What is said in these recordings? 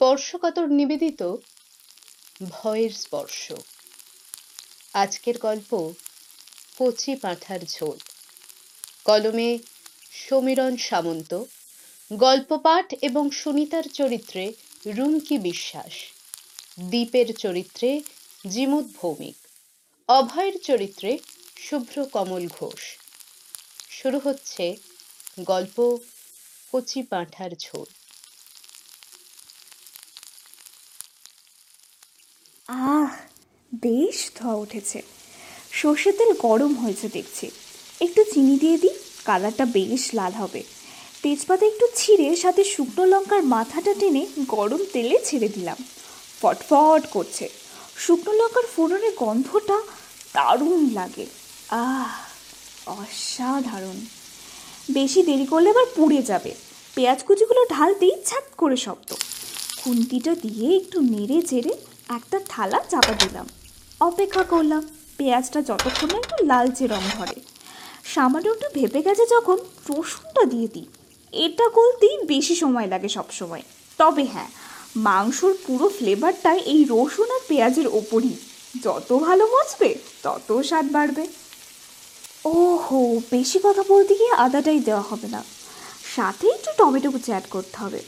স্পর্শকাতর নিবেদিত ভয়ের স্পর্শ। আজকের গল্প কচি পাঁঠার ঝোল। কলমে সমীরণ সামন্ত গল্প পাঠ এবং সুনিতার চরিত্রে রুমকি বিশ্বাস দ্বীপের চরিত্রে জিমুদ ভৌমিক, অভয়ের চরিত্রে শুভ্র কমল ঘোষ। শুরু হচ্ছে গল্প কচি পাঁঠার ঝোল। আহ, বেশ ধোয়া উঠেছে। সর্ষের তেল গরম হয়েছে দেখছি। একটু চিনি দিয়ে দিই, কালারটা বেশ লাল হবে। তেজপাতা একটু ছিঁড়ে সাথে শুকনো লঙ্কার মাথাটা টেনে গরম তেলে ছেড়ে দিলাম। ফটফট করছে। শুকনো লঙ্কার ফোড়নের গন্ধটা দারুণ লাগে। আহ, অসাধারণ। বেশি দেরি করলে আবার পুড়ে যাবে। পেঁয়াজ কুচিগুলো ঢালতেই ছাত করে শব্দ খুন্তিটা দিয়ে একটু নেড়ে চেড়ে একটা থালা চাপা দিলাম। অপেক্ষা করলাম, পেঁয়াজটা যতক্ষণ একটু লালচে রং ধরে। সামান্য একটু ভেপে গেছে যখন রসুনটা দিয়ে দিই। এটা গলতেই বেশি সময় লাগে সব সময় তবে হ্যাঁ মাংসর পুরো ফ্লেভারটাই এই রসুন আর পেঁয়াজের ওপরই। যত ভালো মজবে, তত স্বাদ বাড়বে। ও হো বেশি কথা বলতে গিয়ে আদাটাই দেওয়া হবে না। সাথে একটু টমেটো কুচি অ্যাড করতে হবে।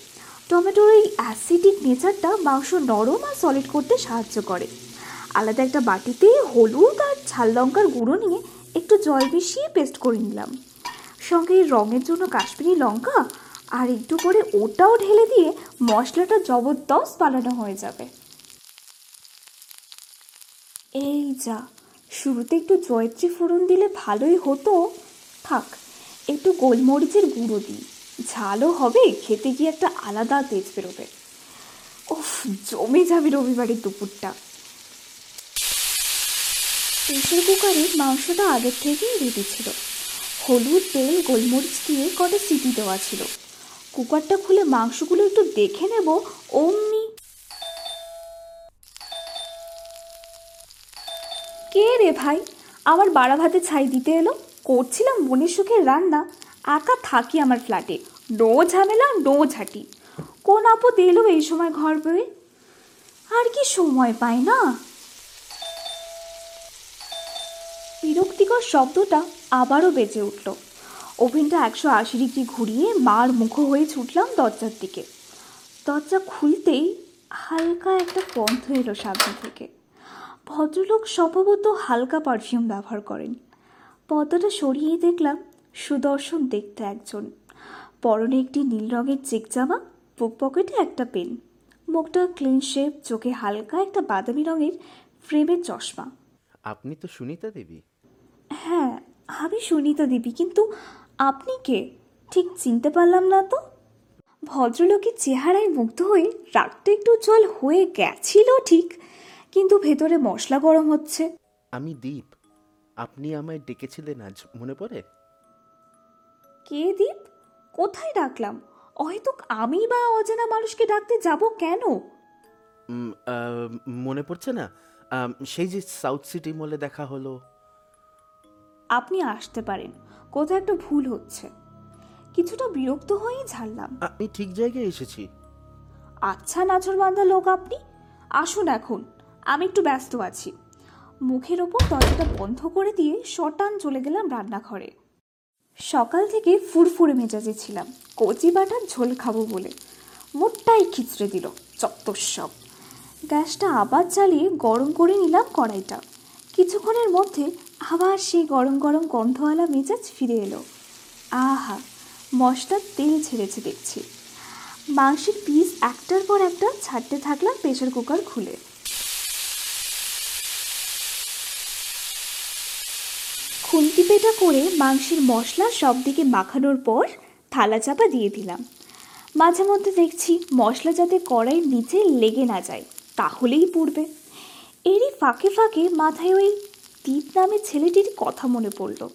টমেটোর এই অ্যাসিডিক নেচারটা মাংস নরম আর সলিড করতে সাহায্য করে। আলাদা একটা বাটিতে হলুদ আর ঝাল লঙ্কার গুঁড়ো নিয়ে একটু জল মিশিয়ে পেস্ট করে নিলাম। সঙ্গে রঙের জন্য কাশ্মীরি লঙ্কা আর একটু করে ওটাও ঢেলে দিয়ে মশলাটা জবরদস্ত বানানো হয়ে যাবে। এই যা, শুরুতে একটু জয়ত্রী ফোড়ন দিলে ভালোই হতো। থাক, একটু গোলমরিচের গুঁড়ো দিই। ঝালও হবে, খেতে গিয়ে একটা আলাদা তেজ বেরোবে। উফ, জমে যাবে রবিবারের দুপুরটা। প্রেশার কুকারে মাংসটা আগের থেকেই রেডি ছিল। হলুদ, তেল, গোলমরিচ দিয়ে কটা সিটি দেওয়া ছিল। কুকারটা খুলে মাংসগুলো একটু দেখে নেব, অমনি। কে রে ভাই? আমার বাড়া ভাতে ছাই দিতে এলো, করছিলাম মনের সুখের রান্না। একা থাকি আমার ফ্ল্যাটে নো ঝামেলা, নো ঝাঁটি। কোন আপদ এলো এই সময় ঘর বয়ে? আর কি সময় পায় না? বিরক্তিকর শব্দটা আবারও বেজে উঠল। ওভেনটা একশো আশি ডিগ্রি ঘুরিয়ে মার মুখ হয়ে ছুটলাম দরজার দিকে। দরজা খুলতেই হালকা একটা গন্ধ এলো সামনে থেকে। ভদ্রলোক স্বভাবত হালকা পারফিউম ব্যবহার করেন। পর্দাটা সরিয়ে দেখলাম সুদর্শন দেখতে একজন। পরনে একটি নীল রঙের চেক জামা বুক পকেটে একটা পেন। মুখটা ক্লিন শেপ চোখে হালকা একটা বাদামি রঙের ফ্রেমের চশমা। আপনি তো সুনিতা দেবী। হ্যাঁ আমি সুনিতা দেবী কিন্তু আপনি কে? ঠিক চিনতে পারলাম না তো। ভদ্রলোকের চেহারায় মুগ্ধ হয়ে রাগটা একটু জল হয়ে গেছিল ঠিক কিন্তু ভেতরে মশলা গরম হচ্ছে। আমি দীপ। আপনি আমায় ডেকেছিলেন আজ মনে পড়ে? কে দীপ? কোথায় ডাকলাম? হয়তো আমি বা অজানা মানুষকে ডাকতে যাব কেন? মনে পড়ছে না। সেই যে সাউথ সিটি মলে দেখা হলো। আপনি আসতে পারেন। কোথাও একটা ভুল হচ্ছে। কিছুটা বিরক্ত হয়েই ঝাড়লাম। আমি ঠিক জায়গায় এসেছি। আচ্ছা নাচর বান্ধা লোক আপনি? আসুন এখন। আমি একটু ব্যস্ত আছি। মুখের ওপর দরজাটা বন্ধ করে দিয়ে শটান চলে গেলাম রান্নাঘরে। সকাল থেকে ফুরফুরে মেজাজে ছিলাম। কচি বাটার ঝোল খাব বলে। মোটটাই খিচড়ে দিল, চত্বর সব। গ্যাসটা আবার চালিয়ে গরম করে নিলাম কড়াইটা। কিছুক্ষণের মধ্যে আবার সেই গরম গরম গন্ধওয়ালা মেজাজ ফিরে এলো। আহা মশলার তেল ছেড়েছে দেখছি। মাংসের পিস একটার পর একটা ছাড়তে থাকলাম প্রেশার কুকার খুলে। খুন্তি পেটা করে মাংসের মশলা সব দিকে মাখানোর পর থালা চাপা দিয়ে দিলাম। মাঝে মধ্যে দেখছি মশলা যাতে কড়াইয়ের নিচে লেগে না যায়, তাহলেই পুড়বে। এরই ফাঁকে ফাঁকে মাথায় ওই দীপ নামে ছেলেটির কথা মনে পড়ল।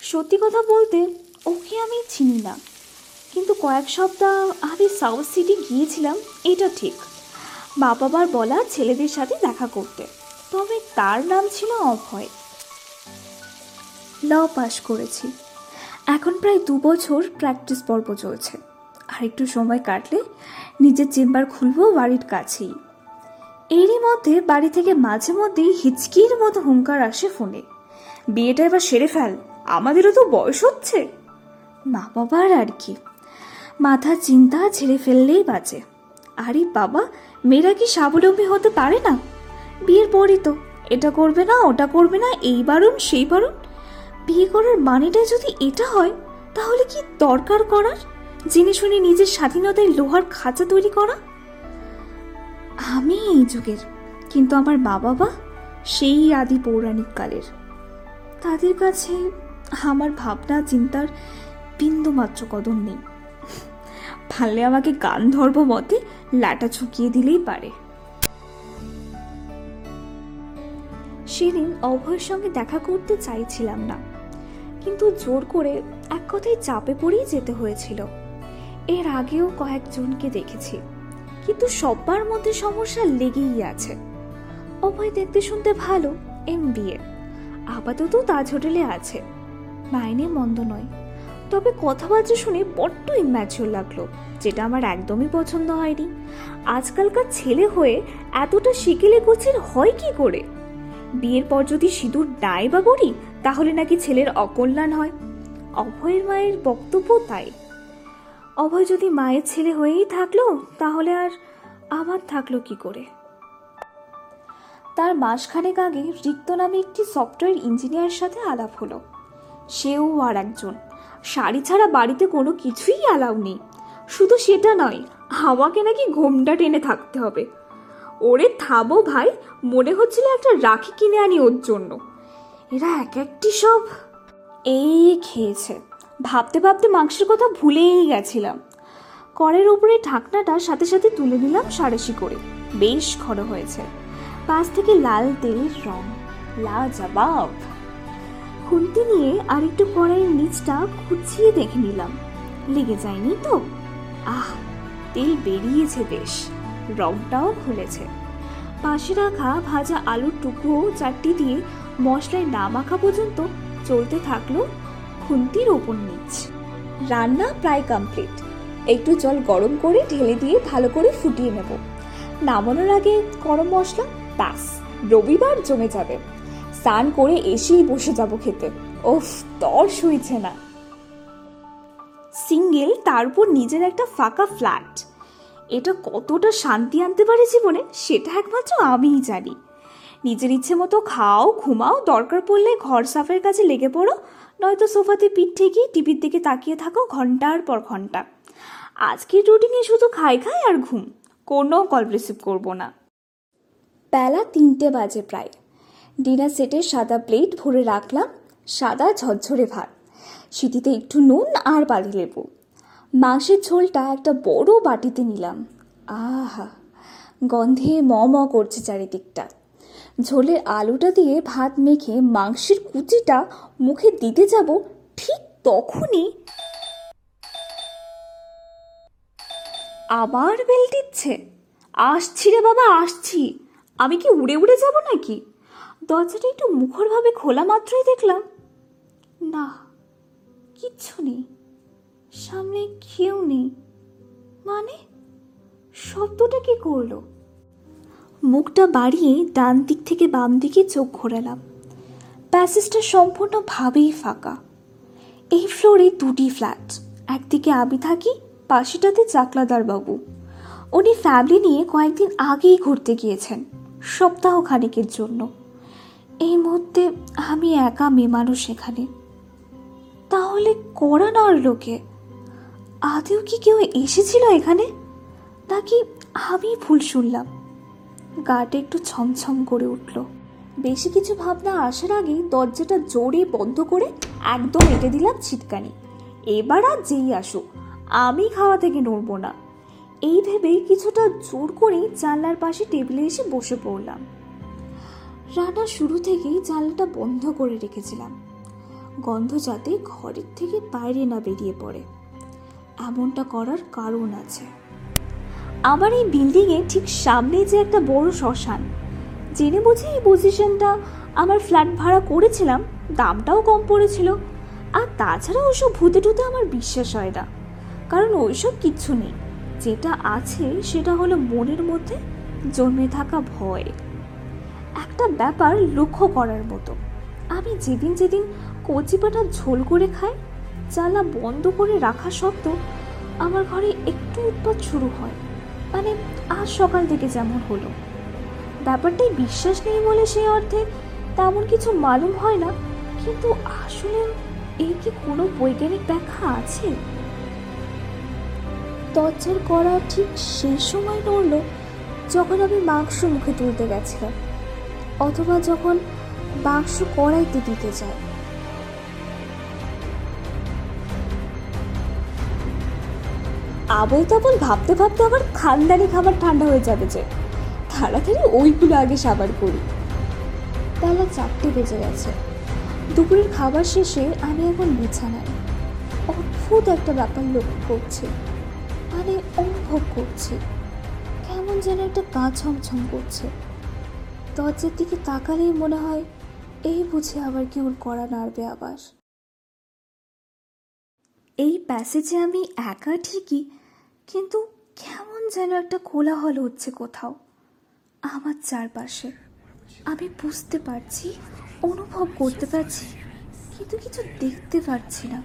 সত্যি কথা বলতে ওকে আমি চিনি না। কিন্তু কয়েক সপ্তাহ আমি সাউথ সিটি গিয়েছিলাম, এটা ঠিক। মা বাবার বলা ছেলেদের সাথে দেখা করতে। তবে তার নাম ছিল অভয়। ল পাশ করেছি। এখন প্রায় দু বছর প্র্যাকটিস পর্ব চলছে। আর একটু সময় কাটলে নিজের চেম্বার খুলবো বাড়ির কাছেই। এরই মধ্যে বাড়ি থেকে মাঝে মধ্যেই হিচকির মতো হুঙ্কার আসে ফোনে। বিয়েটা এবার সেরে ফেল, আমাদেরও তো বয়স হচ্ছে। মা বাবার আর কি। মাথা চিন্তা ছেড়ে ফেললেই বাজে। আরে বাবা, মেয়েরা কি স্বাবলম্বী হতে পারে না? বিয়ের পরই তো, এটা করবে না, ওটা করবে না এই বারণ সেই বারণ বিয়ে করার মানেটা যদি এটা হয়, তাহলে কি দরকার করার? জেনে শুনে নিজের স্বাধীনতায় লোহার খাঁচা তৈরি করা? আমি এই যুগের, কিন্তু আমার মা বাবা সেই আদি পৌরাণিক কালের। তাদের কাছে আমার ভাবনা, চিন্তার বিন্দুমাত্র কদর নেই। পারলে আমাকে গান ধর্ম মতে লাটা ছুকিয়ে দিলেই পারে। সেদিন অভয়ের সঙ্গে দেখা করতে চাইছিলাম না। কিন্তু জোর করে এক কথায় চাপে পড়েই যেতে হয়েছিল। এর আগেও কয়েকজনকে দেখেছি, কিন্তু সবার মধ্যে সমস্যা লেগেই আছে। অভয় দেখতে শুনতে ভালো এম বিএ আপাতত তাজ হোটেলে আছে। মাইনে মন্দ নয়। তবে কথাবার্তা শুনে বড্ড ইম্যাচিওর লাগল, যেটা আমার একদমই পছন্দ হয়নি। আজকালকার ছেলে হয়ে এতটা শিকেলে গোছের হয় কি করে? বিয়ের পর যদি সিঁদুর ডায় বা করি তাহলে নাকি ছেলের অকল্যাণ হয়? অভয়ের মায়ের বক্তব্য তাই। অভয় যদি মায়ের ছেলে হয়েই থাকল, তাহলে আর আমার থাকল কি করে? তার মাসখানেক আগে রিক্ত নামে একটি সফটওয়্যার ইঞ্জিনিয়ারের সাথে আলাপ হলো। সেও আর একজন। শাড়ি ছাড়া বাড়িতে কোনো কিছুই অ্যালাউ নেই। শুধু সেটা নয়, আমাকে নাকি ঘোমটা টেনে থাকতে হবে। ওরে থামো ভাই, মনে হচ্ছিল একটা রাখি কিনে আনি ওর জন্য। এরা এক একটি সব এই খেয়েছে। ভাবতে ভাবতে মাংসের কথা ভুলেই গেছিলাম। করের উপরে ঢাকনাটা সাথে সাথে তুলে নিলাম সারেসি করে। বেশ ঘন হয়েছে। পাশ থেকে লাল তেলের রং। লা জবাব খুন্তি নিয়ে আরেকটু কড়াইয়ের নিচটা খুঁচিয়ে দেখে নিলাম। লেগে যায়নি তো? আহ, তেল বেরিয়েছে বেশ। রংটাও খুলেছে। পাশে রাখা ভাজা আলুর টুকরো চারটি দিয়ে মশলায় না মাখা পর্যন্ত চলতে থাকল খুন্তির ওপর নিচ। রান্না প্রায় কমপ্লিট একটু জল গরম করে ঢেলে দিয়ে ভালো করে ফুটিয়ে নেব। নামানোর আগে গরম মশলা, ব্যাস, রবিবার জমে যাবে। স্নান করে এসেই বসে যাব খেতে। ওফ তর সইছে না। সিঙ্গেল তারপর নিজের একটা ফাঁকা ফ্ল্যাট। এটা কতটা শান্তি আনতে পারে জীবনে, সেটা একমাত্র আমিই জানি। নিজের ইচ্ছে মতো খাও, ঘুমাও, দরকার পড়লে ঘর সাফের কাছে লেগে পড়ো, নয়তো সোফাতে পিঠ ঠেকিয়ে টিভির দিকে তাকিয়ে থাকো ঘণ্টার পর ঘণ্টা। আজকের রুটিনে শুধু খাই খাই আর ঘুম, কোনো কল রিসিভ করব না। বেলা তিনটে বাজে প্রায়। ডিনার সেটে সাদা প্লেট ভরে রাখলাম, সাদা ঝরঝরে ভাত। সিটিতে একটু নুন আর বালি লেবু। মাংসের ঝোলটা একটা বড় বাটিতে নিলাম। আহা, গন্ধে ম ম করছে চারিদিকটা। ঝোলের আলুটা দিয়ে ভাত মেখে মাংসের কুচিটা মুখে দিতে যাব ঠিক তখনই। আবার বেল দিচ্ছে আসছি রে বাবা, আসছি। আমি কি উড়ে উড়ে যাব নাকি? দরজাটা একটু মুখরভাবে খোলা মাত্রই দেখলাম। না, কিচ্ছু নেই। সামনে কেউ নেই। মানে? শব্দটা কি করল? মুখটা বাড়িয়ে ডান দিক থেকে বাম দিকে চোখ ঘোরালাম। প্যাসেজটা সম্পূর্ণভাবেই ফাঁকা। এই ফ্লোরে দুটি ফ্ল্যাট। একদিকে আমি থাকি, পাশেটাতে চাকলাদার বাবু উনি ফ্যামিলি নিয়ে কয়েকদিন আগেই ঘুরতে গিয়েছেন সপ্তাহ খানেকের জন্য। এই মুহূর্তে আমি একা মেয়ে মানুষ এখানে। তাহলে করা নড়ল লোকে আদেও কি কেউ এসেছিল এখানে? নাকি আমি ভুল শুনলাম? গাটা একটু ছমছম করে উঠল। বেশি কিছু ভাবনা আসার আগেই দরজাটা জোরে বন্ধ করে একদম এঁটে দিলাম ছিটকানি। এবার আর যেই আসুক, আমি খাওয়া থেকে নড়বো না। এই ভেবে কিছুটা জোর করে জানলার পাশে টেবিলে এসে বসে পড়লাম। রান্না শুরু থেকেই জানলাটা বন্ধ করে রেখেছিলাম। গন্ধ যাতে ঘরের থেকে বাইরে না বেরিয়ে পড়ে। এমনটা করার কারণ আছে। আমার এই বিল্ডিংয়ে ঠিক সামনে যে একটা বড় শ্মশান, জেনে বুঝে এই পজিশনটা আমার ফ্ল্যাট ভাড়া করেছিলাম, দামটাও কম পড়েছিল। আর তাছাড়া ওসব ভূতে টুতে আমার বিশ্বাস হয় না। কারণ ওইসব কিচ্ছু নেই। যেটা আছে সেটা হলো মনের মধ্যে জন্মে থাকা ভয়। একটা ব্যাপার লক্ষ্য করার মতো। আমি যেদিন যেদিন কচিপাটা ঝোল করে খাই জ্বালা বন্ধ করে রাখা সত্ত্বেও আমার ঘরে একটু উৎপাত শুরু হয়। মানে আজ সকাল থেকে যেমন হলো। ব্যাপারটাই বিশ্বাস নেই বলে সেই অর্থে তেমন কিছু মালুম হয় না, কিন্তু আসলে এই কি কোনো বৈজ্ঞানিক ব্যাখ্যা আছে? দরজার করা ঠিক সেই সময় নড়ল যখন আমি মাংস মুখে তুলতে গেছিলাম, অথবা যখন মাংস কড়াইতে দিতে যায় আবল তাবল ভাবতে ভাবতে আবার খানদানি খাবার ঠান্ডা হয়ে যাবে যে। তাড়াতাড়ি ওইগুলো আগে সাবার করি। বেলা চারটে বেজে গেছে। দুপুরের খাবার শেষে আমি এখন বিছানায়। অদ্ভুত একটা ব্যাপার লক্ষ্য করছি। মানে অনুভব করছি। কেমন যেন একটা গা ছমছম করছে। দরজার দিকে তাকালেই মনে হয়, এই বুঝে আবার কেউ করা নাড়বে আবার। এই প্যাসেজে আমি একা ঠিকই, কিন্তু কেমন যেন একটা কোলাহল হচ্ছে কোথাও। আমার চারপাশে। আমি বুঝতে পারছি, অনুভব করতে পারছি, কিন্তু কিছু দেখতে পারছি না।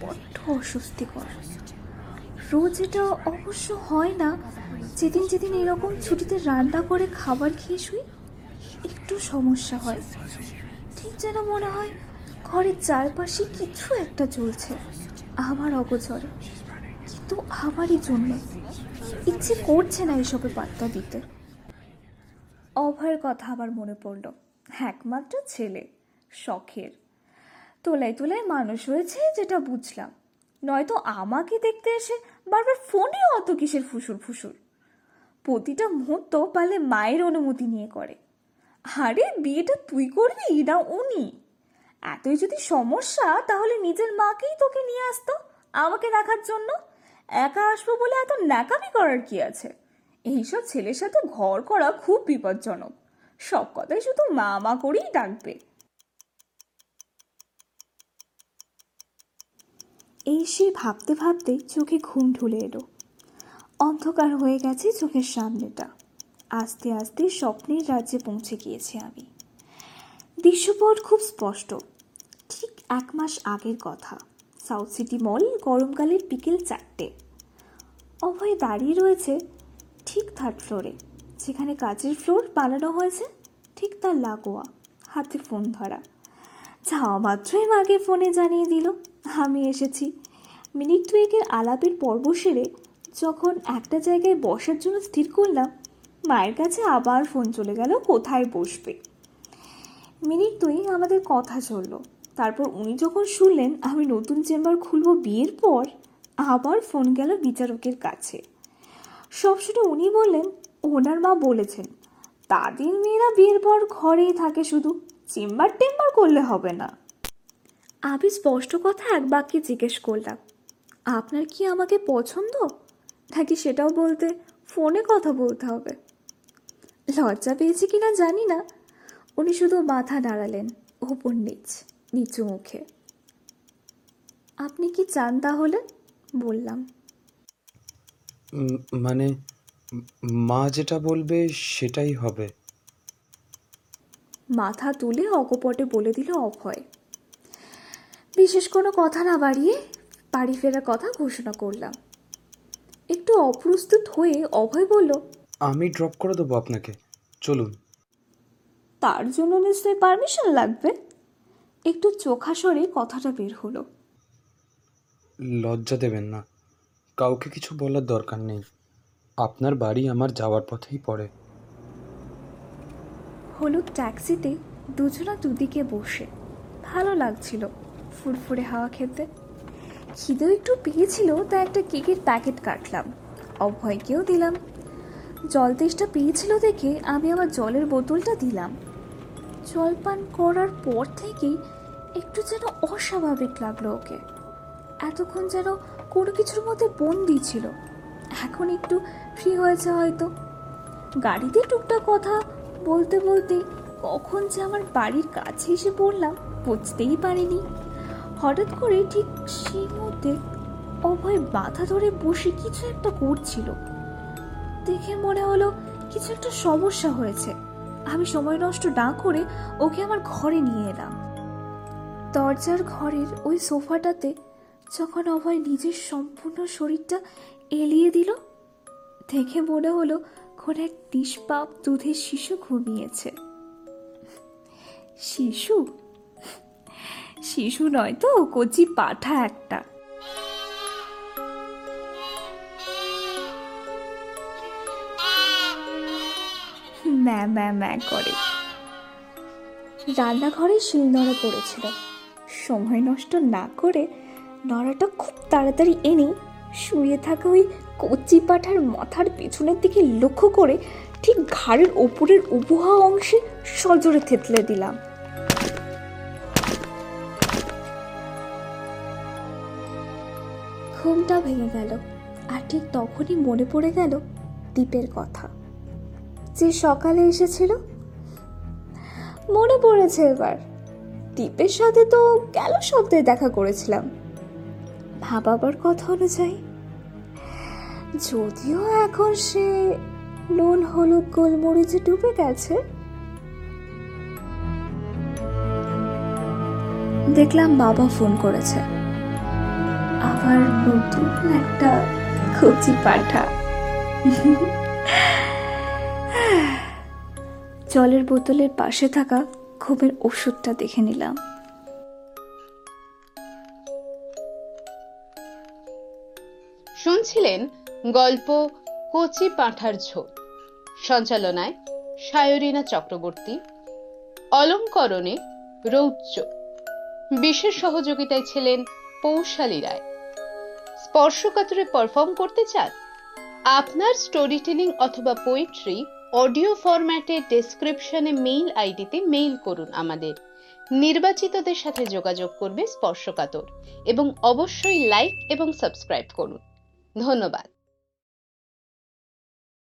বড্ড অস্বস্তিকর। রোজ এটা অবশ্য হয় না, যেদিন যেদিন এরকম ছুটিতে রান্না করে খাবার খেয়ে শুই, একটু সমস্যা হয়। ঠিক যেন মনে হয়, ঘরের চারপাশে কিছু একটা চলছে। আমার অগোচরে। কিন্তু আমারই জন্য। ইচ্ছে করছে না এসবে পাত্তা দিতে। অভয়ের কথা আবার মনে পড়ল। একমাত্র ছেলে, শখের। তোলায় তোলায় মানুষ হয়েছে যেটা বুঝলাম। নয়তো আমাকে দেখতে এসে বারবার ফোনে অত কিসের ফুসুর ফুসুর। প্রতিটা মুহূর্ত পালে মায়ের অনুমতি নিয়ে করে। আরে, বিয়েটা তুই করবি না উনি? এতই যদি সমস্যা, তাহলে নিজের মাকেই তোকে নিয়ে আসতো আমাকে দেখার জন্য? একা আসব বলে এত ন্যাকামি করার কি আছে? এইসব ছেলের সাথে ঘর করা খুব বিপজ্জনক। সব কথাই শুধু মা মা করেই ডাকবে। এই সে ভাবতে ভাবতে চোখে ঘুম ঢুলে এলো। অন্ধকার হয়ে গেছে চোখের সামনেটা। আস্তে আস্তে স্বপ্নের রাজ্যে পৌঁছে গিয়েছি আমি। দৃশ্যপট খুব স্পষ্ট। এক মাস আগের কথা। সাউথ সিটি মল গরমকালের বিকেল চারটে। অভয় দাঁড়িয়ে রয়েছে ঠিক থার্ড ফ্লোরে। যেখানে কাচের ফ্লোর বানানো হয়েছে ঠিক তার লাগোয়া। হাতে ফোন ধরা। যাওয়া মাত্রই মাকে ফোনে জানিয়ে দিল, আমি এসেছি। মিনিট দুয়েকের আলাপের পর্ব সেরে যখন একটা জায়গায় বসার জন্য স্থির করলাম, মায়ের কাছে আবার ফোন চলে গেল, কোথায় বসবে? মিনিট দুই আমাদের কথা চলল। তারপর উনি যখন শুনলেন, আমি নতুন চেম্বার খুলব বিয়ের পর, আবার ফোন গেল বিচারকের কাছে। সব শুনে উনি বললেন, ওনার মা বলেছেন, তাদের মেয়েরা বিয়ের পর ঘরেই থাকে শুধু, চেম্বার টেম্বার করলে হবে না। আমি স্পষ্ট কথা এক বাক্যে জিজ্ঞেস করলাম, আপনার কি আমাকে পছন্দ? নাকি সেটাও বলতে ফোনে কথা বলতে হবে? লজ্জা পেয়েছি কিনা জানি না। উনি শুধু মাথা নাড়ালেন ওপর নিচ। নিচু মুখে। আপনি কি চান তাহলে? বললাম। মানে মা যেটা বলবে সেটাই হবে। মাথা তুলে অকপটে বলে দিল অভয় বিশেষ কোনো কথা না বাড়িয়ে বাড়ি ফেরার কথা ঘোষণা করলাম। একটু অপ্রস্তুত হয়ে অভয় বলল আমি ড্রপ করে দেবো আপনাকে। চলুন। তার জন্য নিশ্চয়ই পারমিশন লাগবে? একটু চোখাসরে কথাটা বের হলো। লজ্জা দেবেন না। কাউকে কিছু বলার দরকার নেই। আপনার বাড়ি আমার যাওয়ার পথেই পড়ে। হলুদ ট্যাক্সিতে দুজনা দুদিকে বসে। ভালো লাগছিল ফুরফুরে হাওয়া খেতে। খিদেও একটু পেয়েছিল তা একটা কেকের প্যাকেট কাটলাম। অভয়কেও দিলাম। জল তেষ্টা পেয়েছিল দেখে আমি আমার জলের বোতলটা দিলাম। জল পান করার পর থেকেই একটু যেন অস্বাভাবিক লাগল ওকে। এতক্ষণ যেন কোনো কিছুর মধ্যে বন্দি ছিল। এখন একটু ফ্রি হয়েছে হয়তো। গাড়িতে টুকটাক কথা বলতে বলতে কখন যে আমার বাড়ির কাছে এসে পড়লাম বুঝতেই পারিনি। হঠাৎ করে ঠিক সেই মধ্যে অভয় মাথা ধরে বসে কিছু একটা করছিল। দেখে মনে হলো কিছু একটা সমস্যা হয়েছে। আমি সময় নষ্ট না করে ওকে আমার ঘরে নিয়ে এলাম। দরজার ঘরের ওই সোফাটাতে যখন অভয় নিজের সম্পূর্ণ শরীরটা এলিয়ে দিল, দেখে মনে হলো কোন এক নিষ্পাপ দুধের শিশু ঘুমিয়েছে। শিশু? শিশু নয় তো, কচি পাঠা একটা। ম্যা ম্যা ম্যা করে। রান্নাঘরে শিলনোড়া পড়েছিল। সময় নষ্ট না করে নড়াটা খুব তাড়াতাড়ি এনে শুয়ে থাকা ওই কচি পাঠার মাথার পেছনের দিকে লক্ষ্য করে ঠিক ঘাড়ের ওপরের উবুহা অংশে সজোরে থেতলে দিলাম। ঘুমটা ভেঙে গেল, আর ঠিক তখনই মনে পড়ে গেল দ্বীপের কথা। যে সকালে এসেছিল? মনে পড়েছে এবার। দ্বীপের সাথে তো গেল সপ্তাহে দেখা করেছিলাম। ভাবাবার কথা অনুযায়ী। যদিও এখন সে নুন, হলুদ, গোলমরিচে ডুবে গেছে। দেখলাম বাবা ফোন করেছে। আবার নতুন একটা কচি পাঠা। জলের বোতলের পাশে থাকা ঘুমের ওষুধটা দেখে নিলাম। শুনছিলেন গল্প কচি পাঁঠার ঝোল। সঞ্চালনায় সায়রিনা চক্রবর্তী। অলঙ্করণে রৌচ্য বিশেষ সহযোগিতায় ছিলেন পৌশালী রায়। স্পর্শকাতরে পারফর্ম করতে চান? আপনার স্টোরি টেলিং অথবা পোয়েট্রি অডিও ফরম্যাটে ডেসক্রিপশনে মেইল আইডিতে মেইল করুন আমাদের। নির্বাচিতদের সাথে যোগাযোগ করবে স্পর্শকাতর এবং অবশ্যই লাইক এবং সাবস্ক্রাইব করুন। ধন্যবাদ।